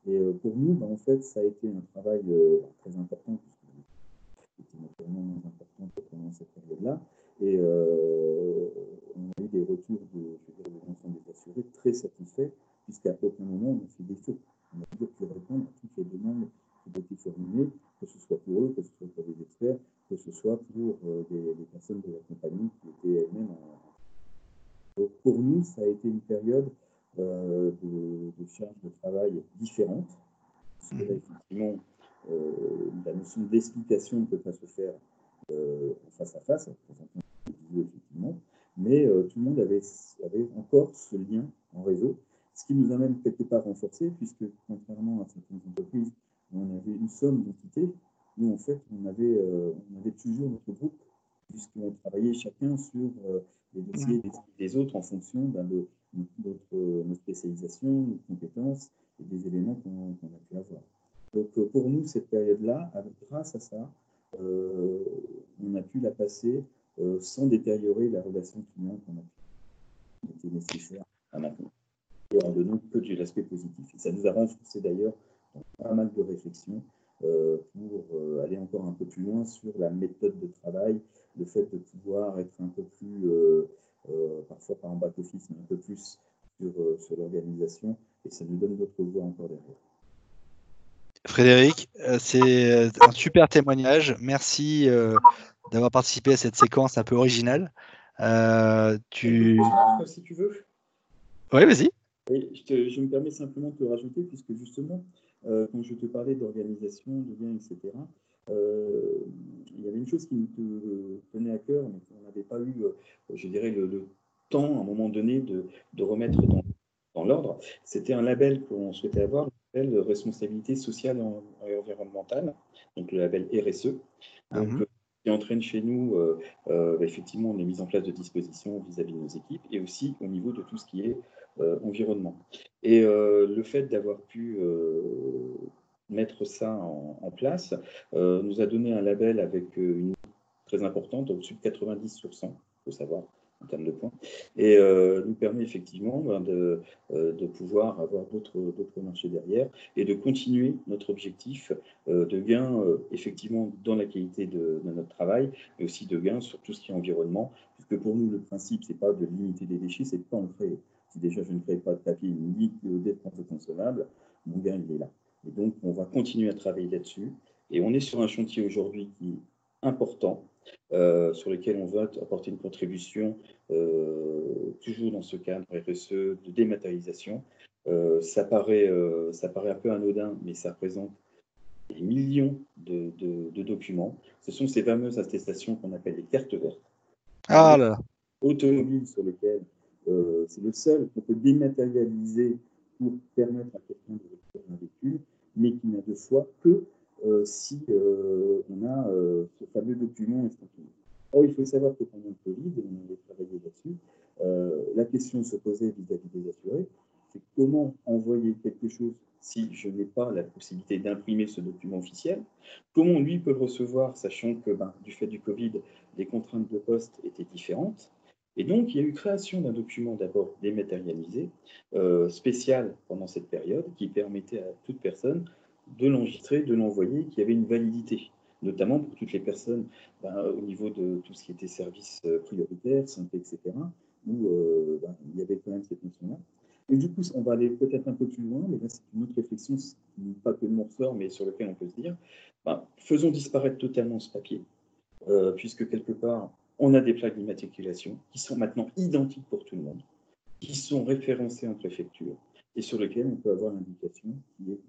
Et euh, pour nous, bah, en fait, ça a été un travail euh, très important, puisque c'était naturellement important pendant cette période-là. Et euh, on a eu des retours de, l'ensemble des assurés très satisfaits, puisqu'à aucun moment on a fait défaut. On a toujours pu répondre à toutes les demandes qui ont été formulées, que ce soit pour eux, que ce soit pour les experts, que ce soit pour euh, des, personnes de la compagnie qui étaient elles-mêmes en, donc pour nous, ça a été une période euh, de, de, charge de travail différente. Parce que là, effectivement, euh, la notion d'explication ne peut pas se faire face à face, effectivement, mais tout le monde avait, avait encore ce lien en réseau, ce qui nous a même quelque part renforcé, puisque contrairement à certaines entreprises où on avait une somme d'entités, nous, en fait, on avait, on avait toujours notre groupe, puisqu'on travaillait chacun sur les dossiers des, autres en fonction de, notre, notre, spécialisation, nos compétences et des éléments qu'on a pu avoir. Donc euh, pour nous, cette période-là, grâce à ça, euh, on a pu la passer euh, sans détériorer la relation client qu'on a pu, était nécessaire à maintenir, et en donnant que de l'aspect positif. Et ça nous a renforcé d'ailleurs pas mal de réflexions pour aller encore un peu plus loin sur la méthode de travail, le fait de pouvoir être un peu plus, parfois par en back-office, mais un peu plus sur, sur l'organisation, et ça nous donne d'autres voies encore derrière. Frédéric, euh, c'est euh, un super témoignage. Merci euh, d'avoir participé à cette séquence un peu originale. tu... Si tu veux. Oui, vas-y. je, me permets simplement de te rajouter, puisque justement, quand je te parlais d'organisation, de lien, etc., il y avait une chose qui nous tenait à cœur, mais qu'on n'avait pas eu, je dirais, le, temps à un moment donné de, remettre dans, dans l'ordre. C'était un label qu'on souhaitait avoir, de responsabilité sociale et environnementale, donc le label RSE, donc, mhm. euh, qui entraîne chez nous euh, euh, effectivement les mises en place de dispositions vis-à-vis de nos équipes et aussi au niveau de tout ce qui est environnement. Et le fait d'avoir pu mettre ça en, place nous a donné un label avec une très importante, au-dessus de 90 sur 100, il faut savoir, en termes de points, et euh, nous permet effectivement ben, de, euh, de, pouvoir avoir d'autres marchés derrière et de continuer notre objectif euh, de gain effectivement dans la qualité de, notre travail, mais aussi de gain sur tout ce qui est environnement, puisque pour nous le principe c'est pas de limiter les déchets, c'est de pas en créer. Si déjà je ne crée pas de papier ni de consommables, mon gain il est là. Et donc on va continuer à travailler là-dessus. Et on est sur un chantier aujourd'hui qui est important, euh, sur lesquels on va apporter une contribution, euh, toujours dans ce cadre RSE de dématérialisation. Euh, ça, paraît, ça paraît un peu anodin, mais ça représente des millions de, documents. Ce sont ces fameuses attestations qu'on appelle les cartes vertes. Ah là Automobiles sur lesquelles c'est le seul qu'on peut dématérialiser pour permettre à quelqu'un de récupérer un véhicule, mais qui n'a de foi que euh, si euh, on a euh, ce fameux document instantané. Or, il faut savoir que pendant le Covid, et on avait travaillé là-dessus, la question se posait vis-à-vis des assurés, c'est comment envoyer quelque chose si je n'ai pas la possibilité d'imprimer ce document officiel? Comment lui peut le recevoir, sachant que ben, du fait du Covid, les contraintes de poste étaient différentes? Et donc, il y a eu création d'un document d'abord dématérialisé, spécial pendant cette période, qui permettait à toute personne de l'enregistrer, de l'envoyer, qui avait une validité, notamment pour toutes les personnes ben, au niveau de tout ce qui était services euh, prioritaires, santé, etc., où euh, ben, il y avait quand même cette notion-là. Et du coup, on va aller peut-être un peu plus loin, mais c'est une autre réflexion, pas que de mon ressort, mais sur lequel on peut se dire, ben, faisons disparaître totalement ce papier, euh, puisque quelque part, on a des plaques d'immatriculation qui sont maintenant identiques pour tout le monde, qui sont référencées en préfecture, et sur lesquelles on peut avoir l'indication qui est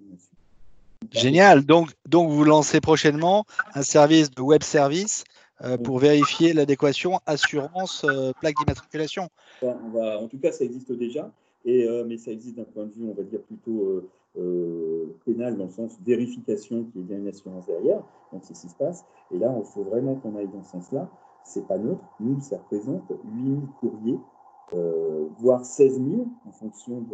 Génial. Donc, donc, vous lancez prochainement un service de web service euh, pour vérifier l'adéquation assurance euh, plaque d'immatriculation. en tout cas, ça existe déjà, et, euh, mais ça existe d'un point de vue, on va dire, plutôt pénal, dans le sens vérification qu'il y ait bien une assurance derrière. Donc, c'est ce qui se passe. Et là, il faut vraiment qu'on aille dans ce sens-là. Ce n'est pas neutre. Nous, ça représente 8 000 courriers, voire 16 000 en fonction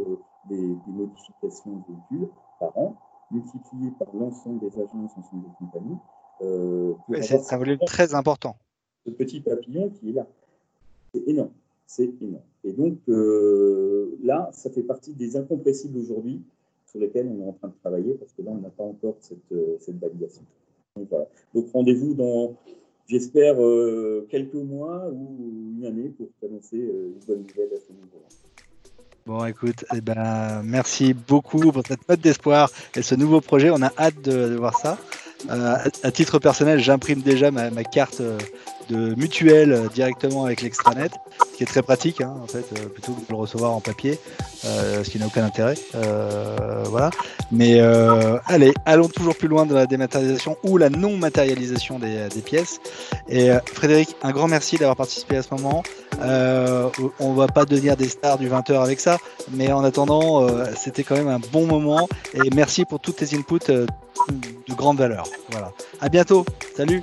des, des modifications de véhicules par an multiplié par l'ensemble des agences, l'ensemble des compagnies. Euh, c'est un volume très important. Ce petit papillon qui est là, c'est énorme. C'est énorme. Et donc euh, là, ça fait partie des incompressibles aujourd'hui sur lesquels on est en train de travailler parce que là, on n'a pas encore cette, euh, cette validation. Donc, voilà. donc rendez-vous dans, j'espère, quelques mois ou une année pour annoncer une bonne nouvelle à ce niveau-là. Bon, écoute, eh ben, merci beaucoup pour cette note d'espoir et ce nouveau projet. On a hâte de, voir ça. à, titre personnel, j'imprime déjà ma carte de mutuelle directement avec l'extranet, ce qui est très pratique hein, en fait, euh, plutôt que de le recevoir en papier, euh, ce qui n'a aucun intérêt. Euh, voilà. Mais allez, allons toujours plus loin de la dématérialisation ou la non matérialisation des, des pièces. Et Frédéric, un grand merci d'avoir participé à ce moment. on va pas devenir des stars du 20h avec ça, mais en attendant, c'était quand même un bon moment. Et merci pour tous tes inputs de grande valeur. Voilà. À bientôt. Salut.